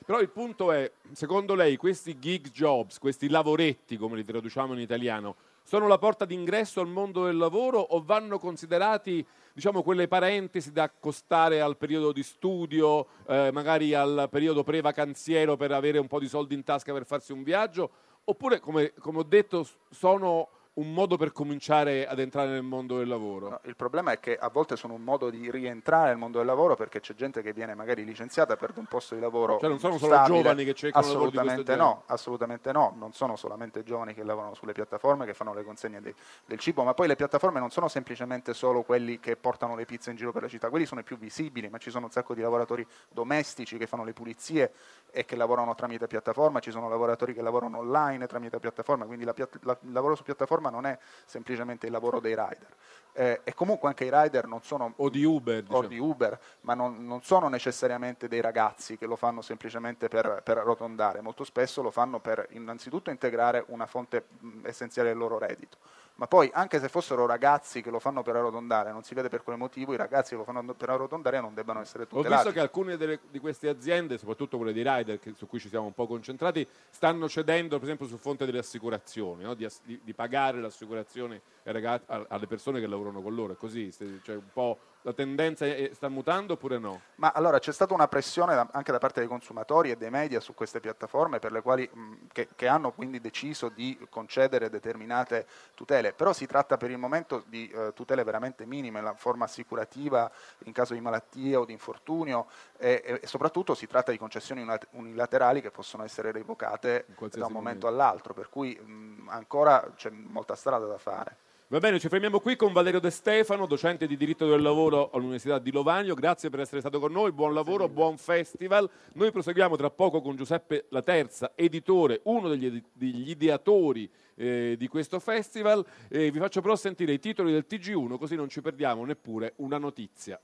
Però il punto è, secondo lei, questi gig jobs, questi lavoretti, come li traduciamo in italiano, sono la porta d'ingresso al mondo del lavoro o vanno considerati diciamo, quelle parentesi da accostare al periodo di studio, eh, magari al periodo pre-vacanziero per avere un po' di soldi in tasca per farsi un viaggio, oppure, come, come ho detto, sono un modo per cominciare ad entrare nel mondo del lavoro? No, il problema è che a volte sono un modo di rientrare nel mondo del lavoro perché c'è gente che viene magari licenziata, perde un posto di lavoro. Cioè non sono solo stabile. giovani che cercano assolutamente no, assolutamente no, non sono solamente giovani che lavorano sulle piattaforme, che fanno le consegne de, del cibo, ma poi le piattaforme non sono semplicemente solo quelli che portano le pizze in giro per la città, quelli sono i più visibili, ma ci sono un sacco di lavoratori domestici che fanno le pulizie e che lavorano tramite piattaforma, ci sono lavoratori che lavorano online tramite piattaforma, quindi la, la, il lavoro su piattaforma piattaforma non è semplicemente il lavoro dei rider. Eh, e comunque anche i rider non sono o di Uber, diciamo. o di Uber ma non, non, sono necessariamente dei ragazzi che lo fanno semplicemente per, per, arrotondare, molto spesso lo fanno per innanzitutto integrare una fonte mh, essenziale del loro reddito ma poi anche se fossero ragazzi che lo fanno per arrotondare, non si vede per quale motivo i ragazzi che lo fanno per arrotondare non debbano essere tutelati. Ho visto che alcune delle, di queste aziende, soprattutto quelle di rider che, su cui ci siamo un po' concentrati, stanno cedendo per esempio sul fronte delle assicurazioni, no? di, di, di, pagare l'assicurazione alle persone che lavorano con loro, è così, cioè un po' la tendenza è, sta mutando oppure no? Ma allora c'è stata una pressione da, anche da parte dei consumatori e dei media su queste piattaforme per le quali, mh, che, che, hanno quindi deciso di concedere determinate tutele, però si tratta per il momento di eh, tutele veramente minime, la forma assicurativa in caso di malattia o di infortunio e, e soprattutto si tratta di concessioni unilaterali che possono essere revocate da un momento all'altro, per cui mh, ancora c'è molta strada da fare. Va bene, ci fermiamo qui con Valerio De Stefano, docente di diritto del lavoro all'Università di Lovanio. Grazie per essere stato con noi, buon lavoro, buon festival. Noi proseguiamo tra poco con Giuseppe La Terza, editore, uno degli, degli ideatori eh, di questo festival. Eh, vi faccio però sentire i titoli del TG1, così non ci perdiamo neppure una notizia.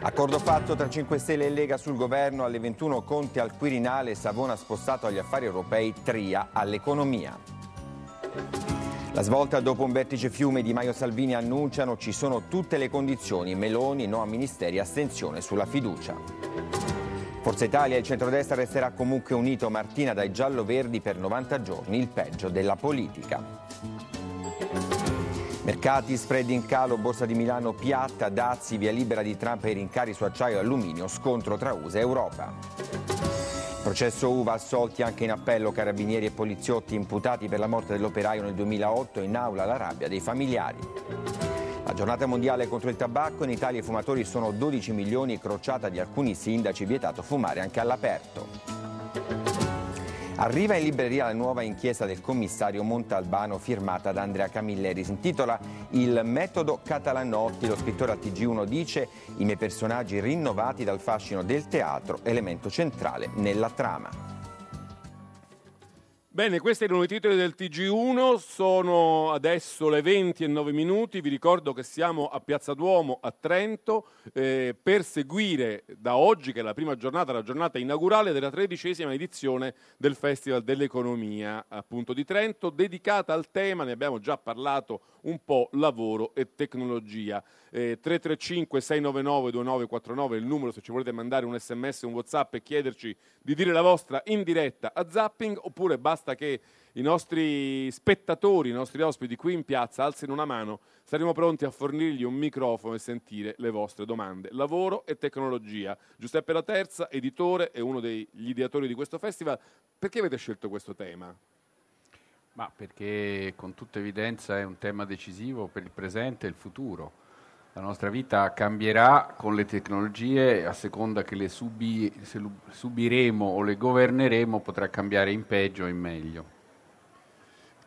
Accordo fatto tra 5 Stelle e Lega sul governo alle 21 Conte al Quirinale, Savona spostato agli affari europei, Tria all'economia. La svolta dopo un vertice fiume di Maio Salvini annunciano ci sono tutte le condizioni, Meloni, no a ministeri, astensione sulla fiducia. Forza Italia e il centrodestra resterà comunque unito Martina dai giallo-verdi per 90 giorni, il peggio della politica. Mercati, spread in calo, Borsa di Milano piatta, dazi, via libera di Trump e rincari su acciaio e alluminio, scontro tra USA e Europa. Processo Uva assolti anche in appello carabinieri e poliziotti imputati per la morte dell'operaio nel 2008 in aula la rabbia dei familiari. La giornata mondiale contro il tabacco, in Italia i fumatori sono 12 milioni, crociata di alcuni sindaci, vietato fumare anche all'aperto. Arriva in libreria la nuova inchiesta del commissario Montalbano firmata da Andrea Camilleri. Si intitola Il metodo Catalanotti. Lo scrittore al TG1 dice i miei personaggi rinnovati dal fascino del teatro, elemento centrale nella trama. Bene, questi erano i titoli del TG1, sono adesso le 20 e 9 minuti, vi ricordo che siamo a Piazza Duomo a Trento eh, per seguire da oggi, che è la prima giornata, la giornata inaugurale della tredicesima edizione del Festival dell'Economia appunto di Trento, dedicata al tema, ne abbiamo già parlato un po', lavoro e tecnologia. Eh, 335 699 2949 è il numero se ci volete mandare un sms, un whatsapp e chiederci di dire la vostra in diretta a Zapping oppure basta che i nostri spettatori, i nostri ospiti qui in piazza alzino una mano, saremo pronti a fornirgli un microfono e sentire le vostre domande. Lavoro e tecnologia. Giuseppe La Terza, editore e uno degli ideatori di questo festival, perché avete scelto questo tema? Ma perché con tutta evidenza è un tema decisivo per il presente e il futuro. La nostra vita cambierà con le tecnologie, a seconda che le subi, subiremo o le governeremo potrà cambiare in peggio o in meglio.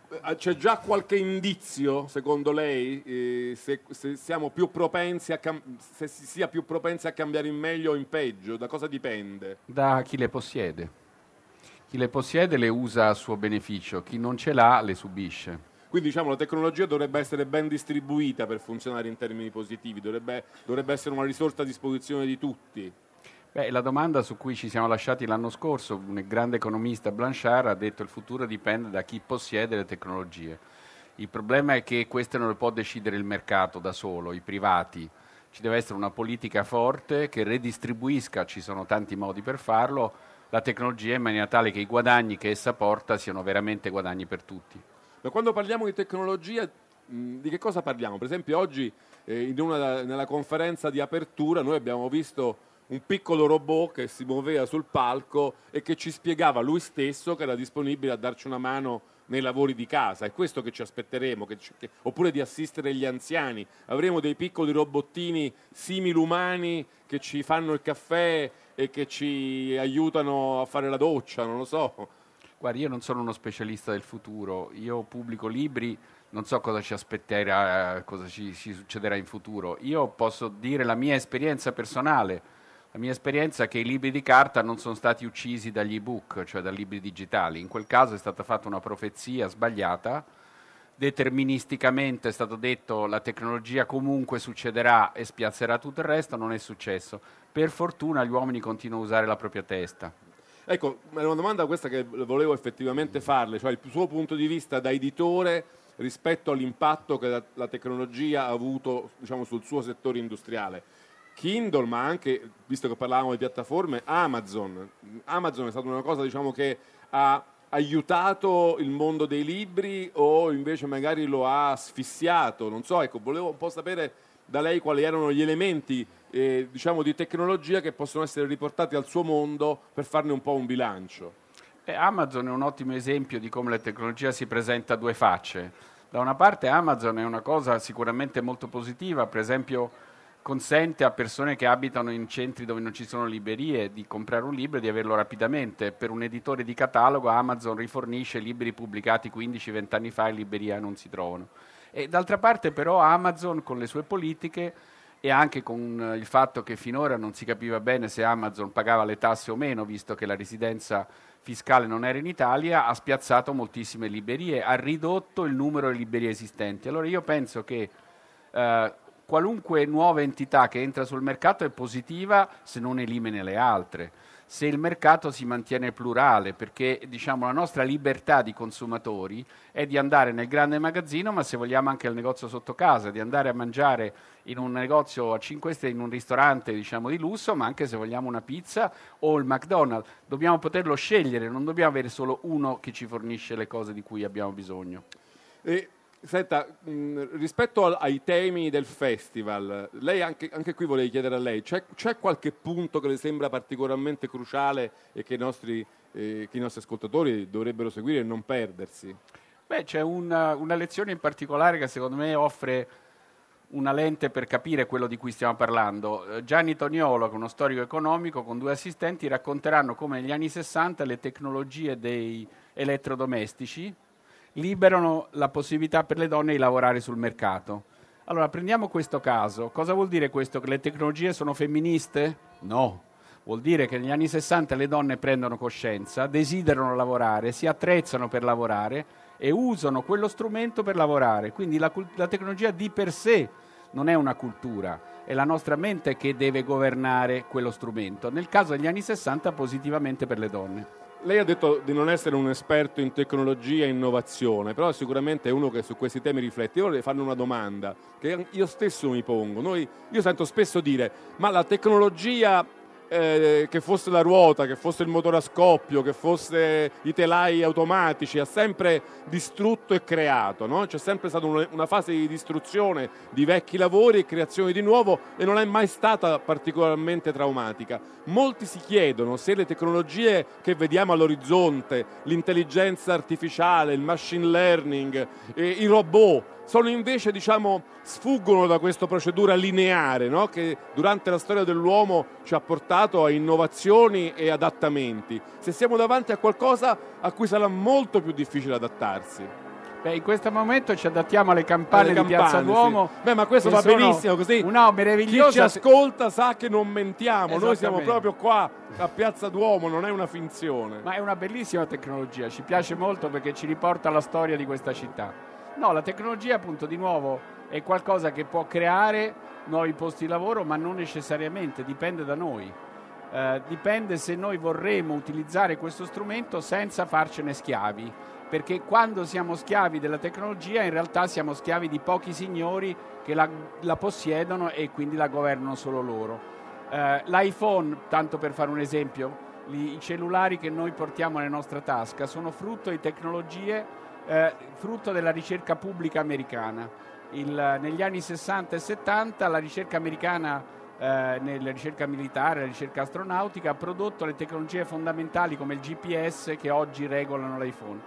Eh, c'è già qualche indizio, secondo lei, eh, se, se, siamo più propensi a cam- se si sia più propensi a cambiare in meglio o in peggio? Da cosa dipende? Da chi le possiede. Chi le possiede le usa a suo beneficio, chi non ce l'ha le subisce. Quindi diciamo la tecnologia dovrebbe essere ben distribuita per funzionare in termini positivi, dovrebbe, dovrebbe essere una risorsa a disposizione di tutti. Beh, la domanda su cui ci siamo lasciati l'anno scorso, un grande economista Blanchard ha detto che il futuro dipende da chi possiede le tecnologie. Il problema è che queste non le può decidere il mercato da solo, i privati. Ci deve essere una politica forte che redistribuisca, ci sono tanti modi per farlo, la tecnologia in maniera tale che i guadagni che essa porta siano veramente guadagni per tutti. Ma quando parliamo di tecnologia, di che cosa parliamo? Per esempio oggi eh, una, nella conferenza di apertura noi abbiamo visto un piccolo robot che si muoveva sul palco e che ci spiegava lui stesso che era disponibile a darci una mano nei lavori di casa. È questo che ci aspetteremo, che che, oppure di assistere gli anziani. Avremo dei piccoli robottini simili umani che ci fanno il caffè e che ci aiutano a fare la doccia, non lo so. Guardi, io non sono uno specialista del futuro, io pubblico libri, non so cosa ci aspetterà, cosa ci, ci succederà in futuro. Io posso dire la mia esperienza personale. La mia esperienza è che i libri di carta non sono stati uccisi dagli ebook, cioè dai libri digitali. In quel caso è stata fatta una profezia sbagliata deterministicamente è stato detto la tecnologia comunque succederà e spiazzerà tutto il resto, non è successo. Per fortuna gli uomini continuano a usare la propria testa. Ecco, è una domanda questa che volevo effettivamente farle, cioè il suo punto di vista da editore rispetto all'impatto che la, la tecnologia ha avuto diciamo, sul suo settore industriale. Kindle, ma anche, visto che parlavamo di piattaforme, Amazon. Amazon è stata una cosa diciamo, che ha aiutato il mondo dei libri o invece magari lo ha asfissiato? Non so, ecco, volevo un po' sapere da lei quali erano gli elementi eh, diciamo, di tecnologia che possono essere riportati al suo mondo per farne un po' un bilancio. Eh, Amazon è un ottimo esempio di come la tecnologia si presenta a due facce. Da una parte Amazon è una cosa sicuramente molto positiva, per esempio consente a persone che abitano in centri dove non ci sono librerie di comprare un libro e di averlo rapidamente. Per un editore di catalogo Amazon rifornisce libri pubblicati 15-20 anni fa in libreria non si trovano. E d'altra parte però Amazon con le sue politiche e anche con il fatto che finora non si capiva bene se Amazon pagava le tasse o meno, visto che la residenza fiscale non era in Italia, ha spiazzato moltissime librerie, ha ridotto il numero di librerie esistenti. Allora io penso che eh, qualunque nuova entità che entra sul mercato è positiva se non elimina le altre, se il mercato si mantiene plurale, perché diciamo, la nostra libertà di consumatori è di andare nel grande magazzino, ma se vogliamo anche al negozio sotto casa, di andare a mangiare in un negozio a 5 stelle, in un ristorante diciamo, di lusso, ma anche se vogliamo una pizza o il McDonald's. Dobbiamo poterlo scegliere, non dobbiamo avere solo uno che ci fornisce le cose di cui abbiamo bisogno. E Senta, mh, rispetto al, ai temi del festival, lei anche, anche, qui volevo chiedere a lei, c'è, c'è, qualche punto che le sembra particolarmente cruciale e che i nostri, eh, che i nostri ascoltatori dovrebbero seguire e non perdersi? Beh, c'è una, una lezione in particolare che secondo me offre una lente per capire quello di cui stiamo parlando. Eh, Gianni Toniolo, che è uno storico economico, con due assistenti, racconteranno come negli anni 60 le tecnologie dei elettrodomestici liberano la possibilità per le donne di lavorare sul mercato. Allora, prendiamo questo caso. Cosa vuol dire questo? Che le tecnologie sono femministe? No. Vuol dire che negli anni 60 le donne prendono coscienza, desiderano lavorare, si attrezzano per lavorare e usano quello strumento per lavorare. Quindi la, la tecnologia di per sé non è una cultura, è la nostra mente che deve governare quello strumento. Nel caso degli anni 60 positivamente per le donne. Lei ha detto di non essere un esperto in tecnologia e innovazione, però sicuramente è uno che su questi temi riflette. Io vorrei farle una domanda che io stesso mi pongo. Noi, io sento spesso dire, ma la tecnologia eh, che fosse la ruota, che fosse il motore a scoppio, che fosse i telai automatici, ha sempre distrutto e creato, no? c'è sempre stata una fase di distruzione di vecchi lavori e creazione di nuovo e non è mai stata particolarmente traumatica. Molti si chiedono se le tecnologie che vediamo all'orizzonte, l'intelligenza artificiale, il machine learning, eh, i robot, sono invece, diciamo, sfuggono da questa procedura lineare no? che durante la storia dell'uomo ci ha portato a innovazioni e adattamenti. Se siamo davanti a qualcosa a cui sarà molto più difficile adattarsi. Beh, in questo momento ci adattiamo alle campane, alle campane di Piazza Duomo. Sì. Beh, ma questo va benissimo così. No, meraviglioso. Chi ci ascolta sa che non mentiamo. Noi siamo proprio qua a Piazza Duomo, non è una finzione. Ma è una bellissima tecnologia, ci piace molto perché ci riporta alla storia di questa città. No, la tecnologia appunto di nuovo è qualcosa che può creare nuovi posti di lavoro, ma non necessariamente, dipende da noi. Eh, dipende se noi vorremmo utilizzare questo strumento senza farcene schiavi, perché quando siamo schiavi della tecnologia in realtà siamo schiavi di pochi signori che la, la possiedono e quindi la governano solo loro. Eh, L'iPhone, tanto per fare un esempio, i cellulari che noi portiamo nella nostra tasca sono frutto di tecnologie eh, frutto della ricerca pubblica americana. Il, negli anni 60 e 70 la ricerca americana eh, nella ricerca militare, la ricerca astronautica ha prodotto le tecnologie fondamentali come il GPS che oggi regolano l'iPhone.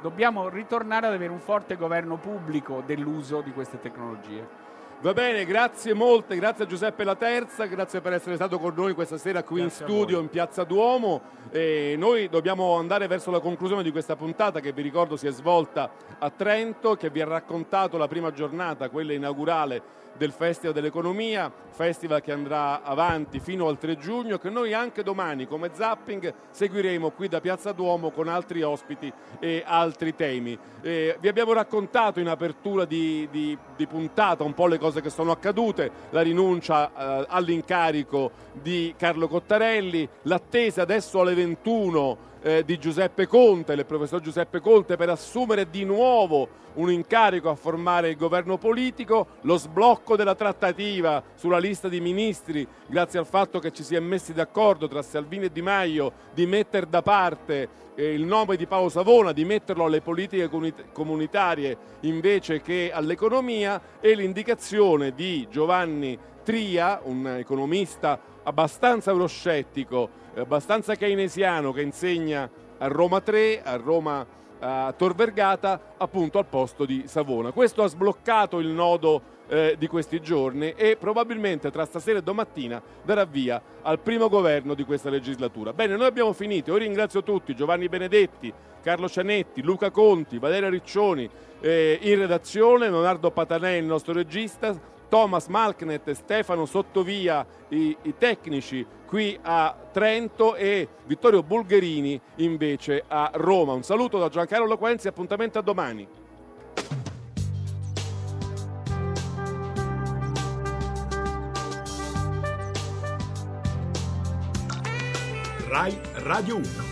Dobbiamo ritornare ad avere un forte governo pubblico dell'uso di queste tecnologie. Va bene, grazie molte, grazie a Giuseppe La Terza, grazie per essere stato con noi questa sera qui grazie in studio in Piazza Duomo. E noi dobbiamo andare verso la conclusione di questa puntata che vi ricordo si è svolta a Trento, che vi ha raccontato la prima giornata, quella inaugurale del Festival dell'Economia, festival che andrà avanti fino al 3 giugno, che noi anche domani come zapping seguiremo qui da Piazza Duomo con altri ospiti e altri temi. Eh, vi abbiamo raccontato in apertura di, di, di, puntata un po' le cose che sono accadute, la rinuncia eh, all'incarico di Carlo Cottarelli, l'attesa adesso alle 21 eh, di Giuseppe Conte, del professor Giuseppe Conte, per assumere di nuovo un incarico a formare il governo politico, lo sblocco della trattativa sulla lista di ministri, grazie al fatto che ci si è messi d'accordo tra Salvini e Di Maio di mettere da parte eh, il nome di Paolo Savona, di metterlo alle politiche comunitarie invece che all'economia e l'indicazione di Giovanni Tria, un economista abbastanza euroscettico, abbastanza keynesiano che insegna a Roma 3, a Roma a Tor Vergata, appunto al posto di Savona. Questo ha sbloccato il nodo eh, di questi giorni e probabilmente tra stasera e domattina darà via al primo governo di questa legislatura. Bene, noi abbiamo finito. Io ringrazio tutti, Giovanni Benedetti, Carlo Cianetti, Luca Conti, Valeria Riccioni eh, in redazione, Leonardo Patanè, il nostro regista, Thomas Malknet, Stefano Sottovia, i, i tecnici qui a Trento e Vittorio Bulgherini invece a Roma. Un saluto da Giancarlo Loquenzi, appuntamento a domani. RAI Radio 1